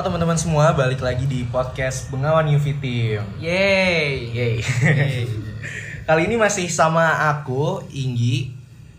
Halo teman-teman semua, balik lagi di podcast Bengawan UV Team. Yeay. Yeay. Kali ini masih sama aku, Inggi,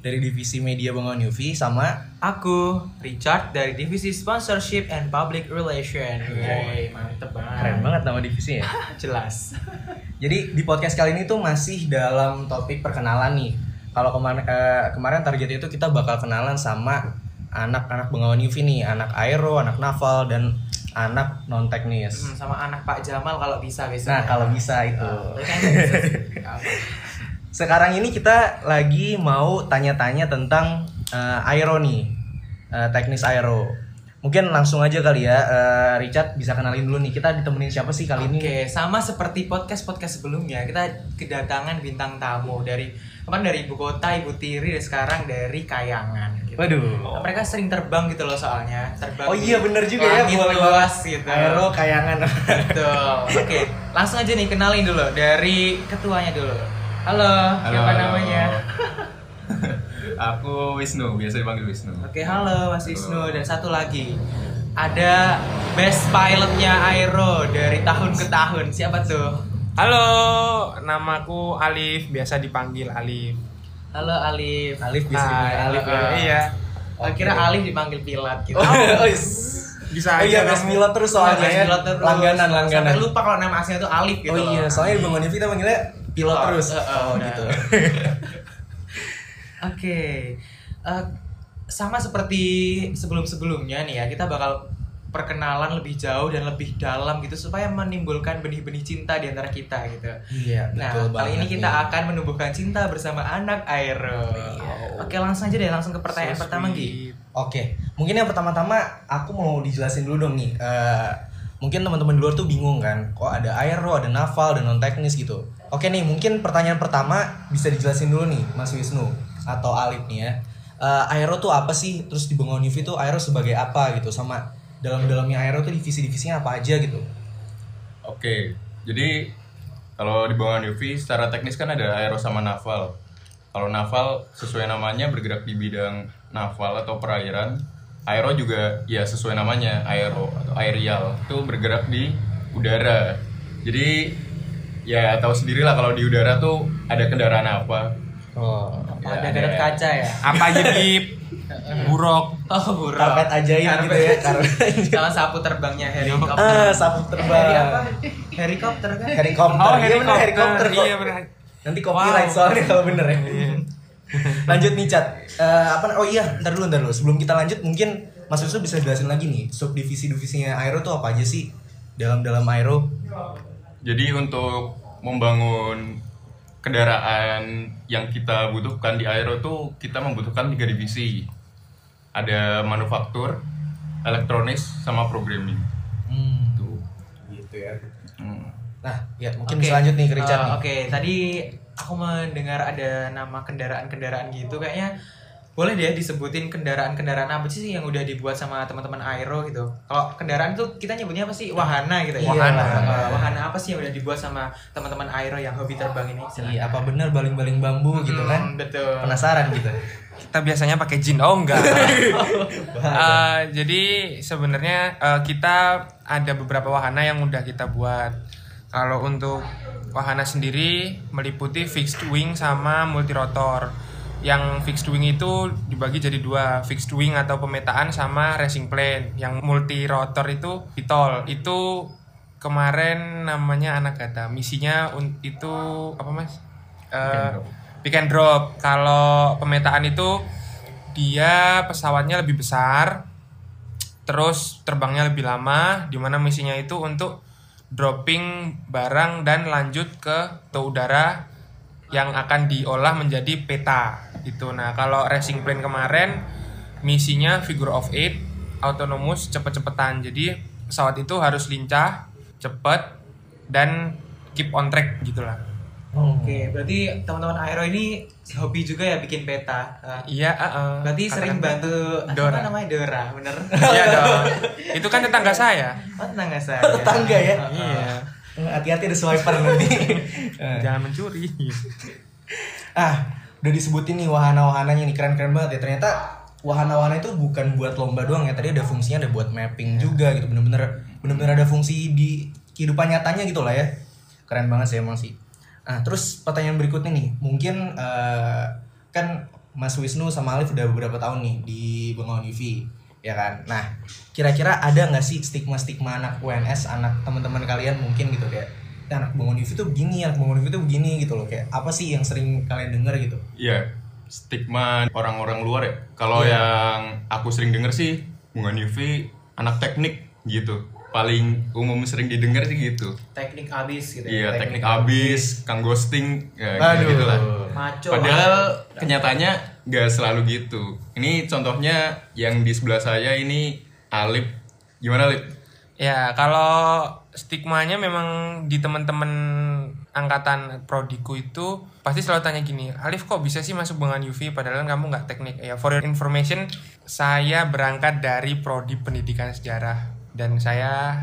dari divisi media Bengawan UV, sama Aku Richard dari divisi sponsorship and public relation. Yeay, mantep banget. keren banget nama divisinya. ya. Jelas. Jadi di podcast kali ini tuh masih dalam topik perkenalan nih. Kalau kemarin eh, kemarin target itu kita bakal kenalan sama anak-anak Bengawan UV nih, anak aero, anak naval dan anak non teknis. Hmm, sama anak Pak Jamal kalau bisa bisa. Nah, kalau bisa itu. Kan sih. Nggak apa. Sekarang ini kita lagi mau tanya-tanya tentang eh, aero nih, eh, teknis aero. Mungkin langsung aja kali ya, eh, Richard bisa kenalin dulu nih. Kita ditemenin siapa sih kali ini? Oke, sama seperti podcast-podcast sebelumnya, kita kedatangan bintang tamu dari kemarin dari ibu kota, ibu tiri, dan sekarang dari Kayangan. Gitu. Waduh. Nah, mereka sering terbang gitu loh soalnya, terbang. Oh iya bener juga ya, langit boleh luas gitu. Aero kayangan. Betul. Oke, langsung aja nih kenalin dulu dari ketuanya dulu. Halo, siapa namanya? Aku Wisnu, biasa dipanggil Wisnu. Oke, halo Mas Wisnu dan satu lagi ada best pilotnya Aero dari tahun ke tahun. Siapa tuh? Halo, namaku Alif, biasa dipanggil Alif. Halo Alif. Alif bisa dipanggil Hai, Alif ya. eh, Iya, Oh, kira Alif dipanggil pilot gitu. Oh, is. bisa Oh iya, aja best kamu. pilot terus soalnya Best ya. terus. Langganan, langganan. Sampai lupa kalau nama aslinya tuh Alif gitu. Oh iya, loh. soalnya di Bangun UV kita manggilnya pilot Oh, terus. eh, Oh udah. gitu. Oke, Eh, sama seperti sebelum-sebelumnya nih ya, kita bakal perkenalan lebih jauh dan lebih dalam gitu supaya menimbulkan benih-benih cinta di antara kita gitu. Iya, Nah, kali ini kita nih. akan menumbuhkan cinta bersama anak Aero. Oke, langsung aja deh, langsung ke pertanyaan So pertama Gi. Oke, mungkin yang pertama-tama aku mau dijelasin dulu dong nih. Eh, mungkin teman-teman di luar tuh bingung kan, kok ada aero, ada naval, dan non teknis gitu. Oke nih, mungkin pertanyaan pertama bisa dijelasin dulu nih, Mas Wisnu atau Alif nih ya. Eh, aero tuh apa sih? Terus di Bengawan UV tuh aero sebagai apa gitu? Sama dalam-dalamnya aero tuh divisi-divisinya apa aja gitu? Oke, jadi kalau di bawah UV secara teknis kan ada aero sama naval. Kalau naval sesuai namanya bergerak di bidang naval atau perairan. Aero juga ya sesuai namanya aero atau aerial itu bergerak di udara. Jadi ya tahu sendiri lah kalau di udara tuh ada kendaraan apa. Oh, Ya, ada garet kaca ya? Apa jadi buruk? Oh, buruk. karpet ajaib gitu ya, karpet. Sama sapu terbangnya helikopter. ah, sapu Heli apa? terbang. Helikopter kan? Helikopter. Oh, Iya bener, helikopter kok. Iya benar. Nanti copyright Wow. soalnya kalau bener ya. lanjut nih Cat. Eh, apa oh iya, ntar dulu ntar dulu. Sebelum kita lanjut mungkin Mas Yusuf bisa jelasin lagi nih subdivisi-divisinya Aero tuh apa aja sih dalam dalam Aero? Jadi untuk membangun kendaraan yang kita butuhkan di aero tuh kita membutuhkan tiga divisi. Ada manufaktur, elektronis, sama programming. Hmm, Tuh. gitu ya. Hmm. Nah, ya mungkin Oke. bisa lanjut nih ke Richard Eh, nih. Oke, tadi aku mendengar ada nama kendaraan-kendaraan gitu kayaknya boleh deh disebutin kendaraan-kendaraan apa sih yang udah dibuat sama teman-teman Aero gitu. Kalau kendaraan tuh kita nyebutnya apa sih? Wahana gitu ya. Iya, wahana. wahana. Eh, wahana apa sih yang udah dibuat sama teman-teman Aero yang hobi terbang ini? Iya, apa bener baling-baling bambu gitu Hmm, kan? Betul. Penasaran gitu. Kita biasanya pakai jin. Oh enggak. Eh, jadi sebenarnya eh, kita ada beberapa wahana yang udah kita buat. Kalau untuk wahana sendiri meliputi fixed wing sama multirotor. Yang fixed wing itu dibagi jadi dua, fixed wing atau pemetaan sama racing plane. Yang multirotor itu pitol. Itu kemarin namanya anak kata. Misinya un- itu apa Mas? Drop. pick and drop. Kalau pemetaan itu dia pesawatnya lebih besar, terus terbangnya lebih lama, di mana misinya itu untuk dropping barang dan lanjut ke tuh udara yang akan diolah menjadi peta gitu. Nah kalau racing plane kemarin misinya figure of eight, autonomous cepet-cepetan. Jadi pesawat itu harus lincah, cepet dan keep on track gitulah. Oke, berarti teman-teman Aero ini hobi juga ya bikin peta. Iya, uh, berarti sering bantu Dora. apa namanya Dora, bener? Iya dong. Itu kan tetangga saya. Oh, tetangga saya. Tetangga ya? Iya. Hati-hati ada swiper nanti. Eh. Jangan mencuri. ah, udah disebutin nih wahana-wahananya nih keren-keren banget ya. Ternyata wahana-wahana itu bukan buat lomba doang ya tadi ada fungsinya ada buat mapping juga gitu bener-bener bener-bener ada fungsi di kehidupan nyatanya gitu lah ya keren banget sih emang sih nah terus pertanyaan berikutnya nih mungkin eh, kan Mas Wisnu sama Alif udah beberapa tahun nih di Bengawan UV ya kan nah kira-kira ada nggak sih stigma-stigma anak UNS anak teman-teman kalian mungkin gitu kayak "Ya, anak UV tuh begini anak UV tuh begini gitu loh kayak apa sih yang sering kalian dengar gitu Iya, stigma orang-orang luar ya. Kalau Iya. yang aku sering denger sih, bunga UV anak teknik gitu. Paling umum sering didengar sih gitu. teknik abis gitu Iya, ya teknik abis, kang ghosting, ya Aduh. gitu lah. maco Padahal kenyataannya nggak selalu gitu. Ini contohnya yang di sebelah saya ini Alip. Gimana Alip? Ya, kalau stigmanya memang di teman-teman angkatan prodiku itu pasti selalu tanya gini, Alif kok bisa sih masuk dengan UV padahal kan kamu nggak teknik. Ya, for your information, saya berangkat dari prodi pendidikan sejarah dan saya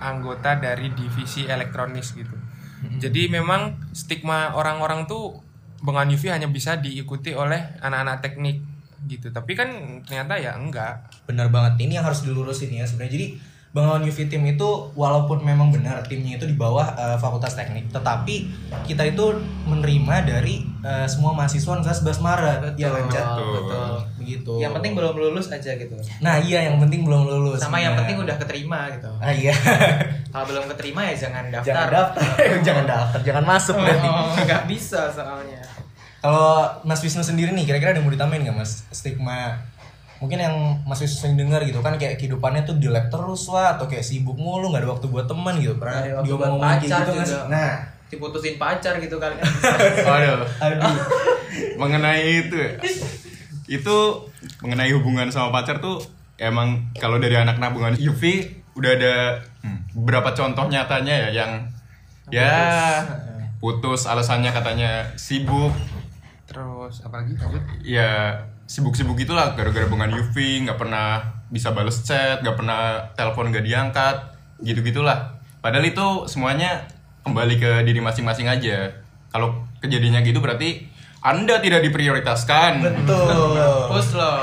anggota dari divisi elektronis gitu. Jadi memang stigma orang-orang tuh dengan UV hanya bisa diikuti oleh anak-anak teknik gitu. Tapi kan ternyata ya enggak. Bener banget, ini yang harus dilurusin ya sebenarnya. Jadi Bengawan UV Team itu walaupun memang benar timnya itu di bawah eh, Fakultas Teknik, tetapi kita itu menerima dari eh, semua mahasiswa Universitas 11 Maret. betul Ya kan, Cat? betul Begitu. yang penting belum lulus aja gitu Nah, iya yang penting belum lulus. sama yang Nah. penting udah keterima gitu Ah iya. kalau belum keterima ya jangan daftar jangan daftar, jangan daftar, jangan masuk berarti. oh, nggak bisa soalnya Kalau Mas Wisnu sendiri nih, kira-kira ada yang mau ditambahin nggak Mas? Stigma mungkin yang Mas Wisnu sering dengar gitu kan kayak kehidupannya tuh di lab terus lah atau kayak sibuk mulu nggak ada waktu buat teman gitu pernah Nggak ada waktu buat diomong-omongin kayak pacar gitu sih? nah diputusin pacar gitu kali Waduh. aduh mengenai itu ya, itu mengenai hubungan sama pacar tuh emang kalau dari anak nabungan UV udah ada hmm, beberapa contoh nyatanya ya yang ya putus alasannya katanya sibuk Terus apa lagi? Lanjut. ya sibuk-sibuk gitulah gara-gara hubungan UV nggak pernah bisa bales chat nggak pernah telepon nggak diangkat gitu gitulah padahal itu semuanya kembali ke diri masing-masing aja. Kalau kejadiannya gitu berarti anda tidak diprioritaskan betul Pus loh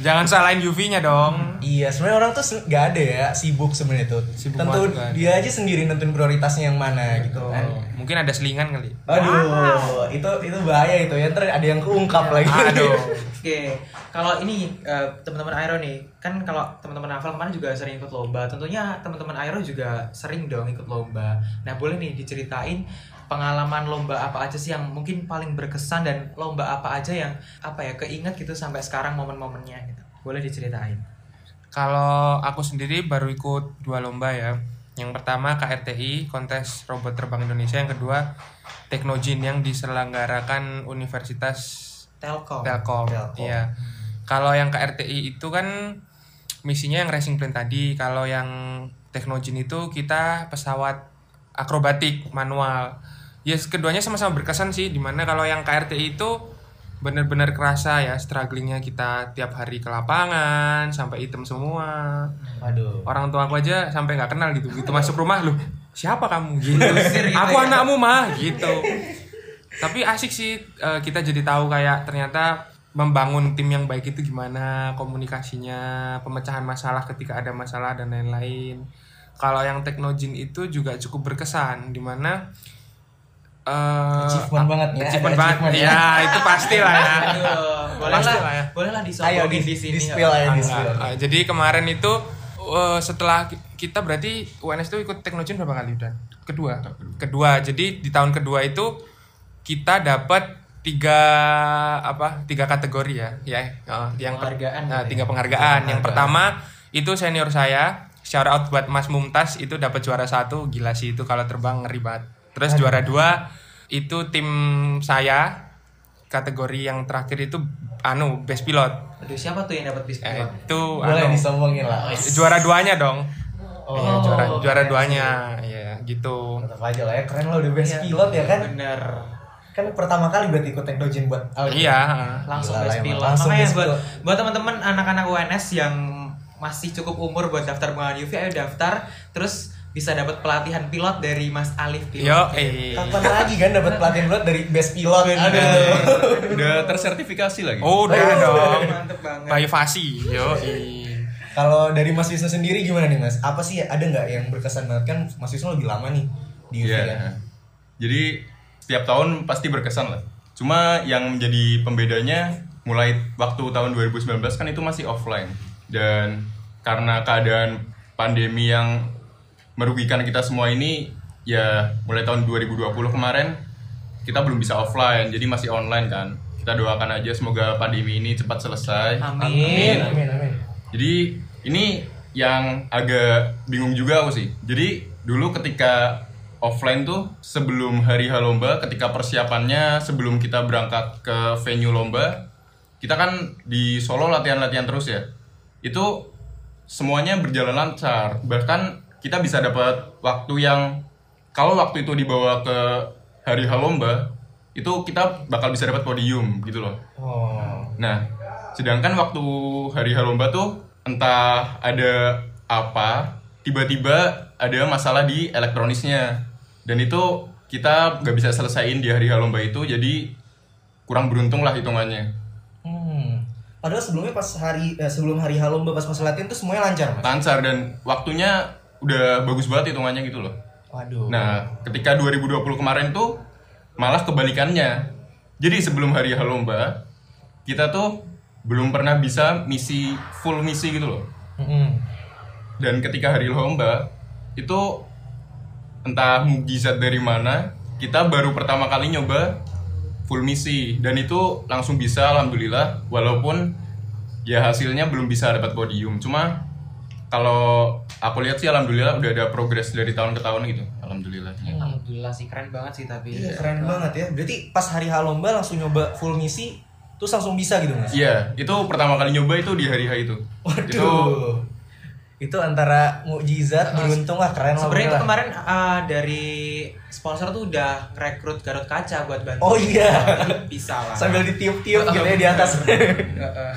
Jangan salahin UV-nya dong. iya sebenarnya orang tuh nggak ada ya sibuk sebenarnya tuh Sibuk tentu banget, kan. dia aja sendiri nentuin prioritasnya yang mana gitu kan mungkin ada selingan kali. aduh itu itu bahaya itu ya ntar ada yang keungkap lagi Aduh. Oke, kalau ini eh, teman-teman Aero nih, kan kalau teman-teman Hafal kemarin juga sering ikut lomba. Tentunya teman-teman Aero juga sering dong ikut lomba. Nah, boleh nih diceritain pengalaman lomba apa aja sih yang mungkin paling berkesan dan lomba apa aja yang apa ya keinget gitu sampai sekarang momen-momennya gitu. Boleh diceritain. Kalau aku sendiri baru ikut dua lomba ya. Yang pertama KRTI, kontes robot terbang Indonesia. Yang kedua Teknojin yang diselenggarakan Universitas Telkom. Telkom. Telkom. Iya. Kalau yang KRTI itu kan misinya yang racing plane tadi. Kalau yang Teknojin itu kita pesawat akrobatik manual. Yes, keduanya sama-sama berkesan sih. Di mana kalau yang KRTI itu benar-benar kerasa ya strugglingnya kita tiap hari ke lapangan sampai hitam semua. aduh Orang tua aku aja sampai nggak kenal gitu. Gitu masuk rumah lu siapa kamu gitu. Aku ya. anakmu mah gitu tapi asik sih eh, kita jadi tahu kayak ternyata membangun tim yang baik itu gimana komunikasinya pemecahan masalah ketika ada masalah dan lain-lain kalau yang teknojin itu juga cukup berkesan di mana eh Achievement banget ya, achievement banget achievement ya. ya itu pasti lah ya boleh lah, ya. boleh lah ayo disombongin di, di sini. di spill aja apa-apa. di spill Ah, jadi kemarin itu eh, setelah ki- kita berarti UNS itu ikut Teknojin berapa kali dan kedua kedua jadi di tahun kedua itu kita dapat tiga apa tiga kategori ya ya eh, yang Penghargaan nah, gitu ya? tiga penghargaan yang Penghargaan. pertama itu senior saya shout out buat Mas Mumtaz itu dapat juara satu gila sih itu kalau terbang ngeri banget terus juara dua itu tim saya kategori yang terakhir itu anu best pilot Aduh, siapa tuh yang dapat bis Eh, pilot? itu boleh anu, disombongin lah juara duanya dong oh, Iya, juara juara keren duanya ya gitu tetap aja lah ya keren lo udah best Iya, pilot ya kan Bener. kan pertama kali berarti ikut teknojin buat Alif. iya langsung Gila best pilot. langsung Makanya best buat pilot. buat teman-teman anak-anak UNS yang masih cukup umur buat daftar pengawan UV ayo daftar terus bisa dapat pelatihan pilot dari Mas Alif pilot. Yo, eh. Kapan lagi kan dapat pelatihan pilot dari best pilot? Aduh. Udah tersertifikasi lagi. Oh, udah Oh, dong. Mantep banget. By Fasi. Yo, eh. Kalau dari Mas Wisnu sendiri gimana nih Mas? Apa sih ada nggak yang berkesan banget kan Mas Wisnu lebih lama nih di UV Iya. kan? Jadi setiap tahun pasti berkesan lah. Cuma yang menjadi pembedanya mulai waktu tahun 2019 kan itu masih offline dan karena keadaan pandemi yang merugikan kita semua ini ya mulai tahun 2020 kemarin kita belum bisa offline jadi masih online kan. Kita doakan aja semoga pandemi ini cepat selesai. Amin. Amin, amin. Jadi ini yang agak bingung juga aku sih. Jadi dulu ketika offline tuh sebelum hari H lomba, ketika persiapannya sebelum kita berangkat ke venue lomba, kita kan di Solo latihan-latihan terus ya. Itu semuanya berjalan lancar. Bahkan kita bisa dapat waktu yang kalau waktu itu dibawa ke hari H lomba, itu kita bakal bisa dapat podium gitu loh. Oh. Nah, sedangkan waktu hari H lomba tuh entah ada apa, tiba-tiba ada masalah di elektronisnya. Dan itu kita nggak bisa selesaiin di hari H lomba itu, jadi kurang beruntung lah hitungannya. Hmm. Padahal sebelumnya pas hari eh, sebelum hari H lomba pas pas latihan tuh semuanya lancar Mas. Lancar dan waktunya udah bagus banget hitungannya gitu loh. Waduh. Nah, ketika 2020 kemarin tuh malah kebalikannya. Jadi sebelum hari H lomba, kita tuh belum pernah bisa misi full misi gitu loh. Mm-mm. dan ketika hari lomba itu entah mujizat dari mana kita baru pertama kali nyoba full misi dan itu langsung bisa alhamdulillah walaupun ya hasilnya belum bisa dapat podium cuma kalau aku lihat sih alhamdulillah udah ada progres dari tahun ke tahun gitu alhamdulillah Alhamdulillah sih keren banget sih tapi. Iya, keren banget ya. Berarti pas hari H lomba langsung nyoba full misi terus langsung bisa gitu Mas. iya itu pertama kali nyoba itu di hari H itu itu Waduh. Itu antara mukjizat beruntung lah keren lah. Sebenarnya itu kemarin uh, dari sponsor tuh udah rekrut Garut Kaca buat bantu. Oh iya. Bisa lah. Sambil ditiup-tiup gitu ya di atas. Heeh.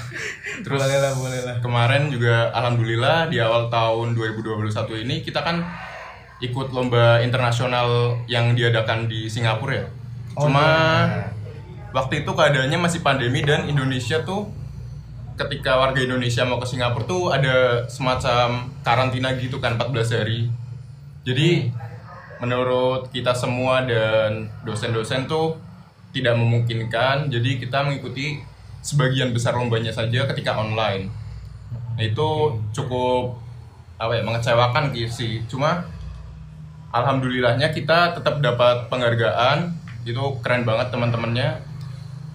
terus boleh lah, boleh lah. kemarin juga alhamdulillah di awal tahun 2021 ini kita kan ikut lomba internasional yang diadakan di Singapura ya. Oh, Cuma iya. waktu itu keadaannya masih pandemi dan Indonesia tuh ketika warga Indonesia mau ke Singapura tuh ada semacam karantina gitu kan 14 hari. Jadi menurut kita semua dan dosen-dosen tuh tidak memungkinkan. Jadi kita mengikuti sebagian besar lombanya saja ketika online. Nah, itu cukup apa ya mengecewakan gitu sih. Cuma alhamdulillahnya kita tetap dapat penghargaan. Itu keren banget teman-temannya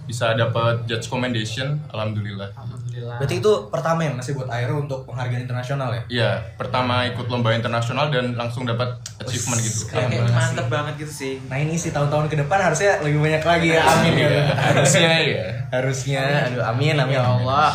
bisa dapat judge commendation alhamdulillah. Alhamdulillah. Berarti itu pertama ya masih buat Aero untuk penghargaan internasional ya? Iya, pertama ikut lomba internasional dan langsung dapat achievement gitu. Kayak kayak mantep banget gitu sih. Nah ini sih tahun-tahun ke depan harusnya lebih banyak lagi ya. Amin ya. Iya, harusnya ya. Harusnya. Aduh amin amin. Ya Allah.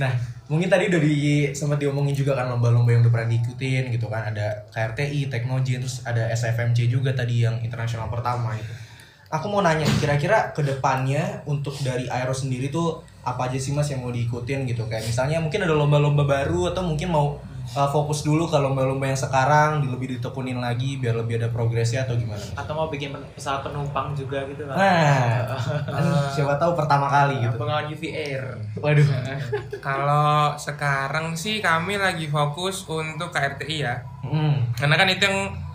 Nah mungkin tadi udah di sempat diomongin juga kan lomba-lomba yang udah pernah diikutin gitu kan ada KRTI, Teknogen, terus ada SFMC juga tadi yang internasional pertama itu. Aku mau nanya kira-kira ke depannya untuk dari Aero sendiri tuh apa aja sih mas yang mau diikutin gitu kayak misalnya mungkin ada lomba-lomba baru atau mungkin mau uh, fokus dulu ke lomba-lomba yang sekarang di- lebih ditekunin lagi biar lebih ada progresnya atau gimana? Atau mau bikin pen- pesawat penumpang juga gitu kan. Nah, kan siapa tahu pertama kali gitu. Pengawan UV Air. Waduh. Kalau sekarang sih kami lagi fokus untuk KRTI ya. Hmm. Karena kan itu yang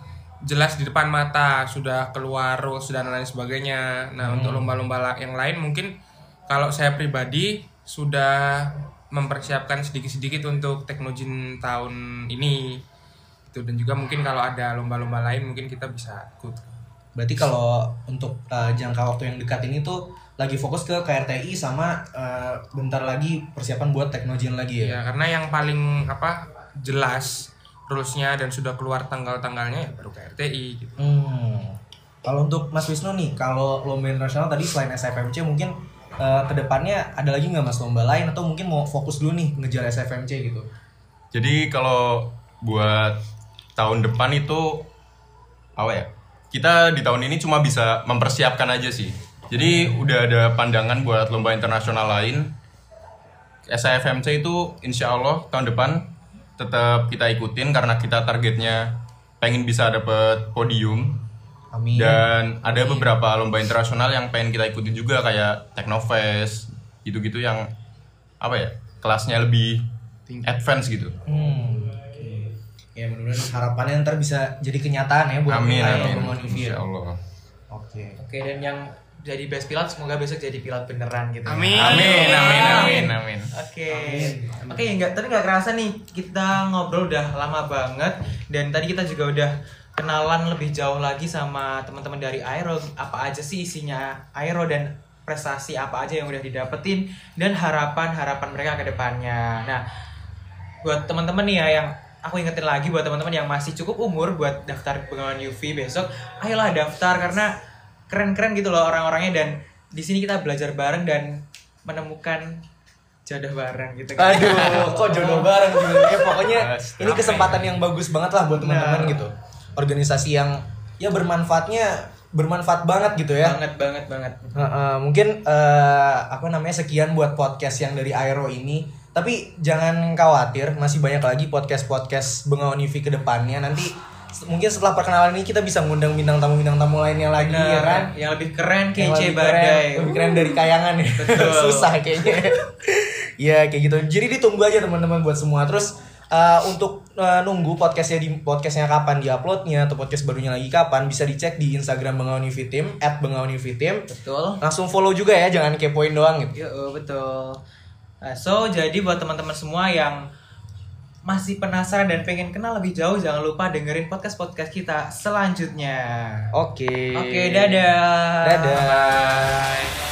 jelas di depan mata sudah keluar rules dan lain sebagainya. Nah, untuk lomba-lomba yang lain mungkin kalau saya pribadi sudah mempersiapkan sedikit-sedikit untuk Teknojin tahun ini. Itu dan juga mungkin kalau ada lomba-lomba lain mungkin kita bisa ikut. Berarti kalau untuk uh, jangka waktu yang dekat ini tuh lagi fokus ke KRTI sama uh, bentar lagi persiapan buat Teknogen lagi ya. Ya, karena yang paling apa jelas rulesnya dan sudah keluar tanggal-tanggalnya ya baru KRTI gitu. Hmm. Kalau untuk Mas Wisnu nih, kalau lomba internasional tadi selain SFMC mungkin uh, ke depannya ada lagi nggak Mas lomba lain atau mungkin mau fokus dulu nih ngejar SFMC gitu? Jadi kalau buat tahun depan itu apa ya? Kita di tahun ini cuma bisa mempersiapkan aja sih. Jadi udah ada pandangan buat lomba internasional lain. SAFMC itu insya Allah tahun depan tetap kita ikutin karena kita targetnya pengen bisa dapet podium Amin. dan ada beberapa lomba internasional yang pengen kita ikuti juga kayak Technofest gitu-gitu yang apa ya kelasnya lebih advance gitu Hmm. Ya mudah-mudahan harapannya ntar bisa jadi kenyataan ya buat amin amin ya. Insya Allah Oke. Oke dan yang jadi best pilot semoga besok jadi pilot beneran gitu. ya. Amin. amin amin amin amin Oke. Oke, enggak tapi nggak kerasa nih kita ngobrol udah lama banget dan tadi kita juga udah kenalan lebih jauh lagi sama teman-teman dari Aero apa aja sih isinya Aero dan prestasi apa aja yang udah didapetin dan harapan-harapan mereka ke depannya. Nah, buat teman-teman nih ya yang aku ingetin lagi buat teman-teman yang masih cukup umur buat daftar pengawalan UV besok, ayolah daftar karena keren-keren gitu loh orang-orangnya dan di sini kita belajar bareng dan menemukan jodoh bareng gitu. Aduh, kok jodoh bareng gitu. Ya pokoknya Mas, ini kesempatan yang bagus banget lah buat teman-teman Nah. gitu. Organisasi yang ya bermanfaatnya bermanfaat banget gitu ya. banget banget banget. Heeh, mungkin eh, apa namanya sekian buat podcast yang dari Aero ini. Tapi jangan khawatir, masih banyak lagi podcast-podcast Bengawan UV ke depannya. Nanti mungkin setelah perkenalan ini kita bisa ngundang bintang tamu bintang tamu lainnya lagi ya kan. Yang lebih keren kece lebih keren, badai. lebih keren dari kayangan ya. Betul. Susah kayaknya. ya kayak gitu. Jadi ditunggu aja teman-teman buat semua. Terus eh, untuk eh, nunggu podcastnya di podcastnya kapan diuploadnya atau podcast barunya lagi kapan bisa dicek di Instagram Bengawan UV Team @bengawanUV Betul. langsung follow juga ya jangan kepoin doang gitu Yo, betul. Nah, so jadi buat teman-teman semua yang masih penasaran dan pengen kenal lebih jauh jangan lupa dengerin podcast-podcast kita selanjutnya. oke Oke, dadah. dadah Bye.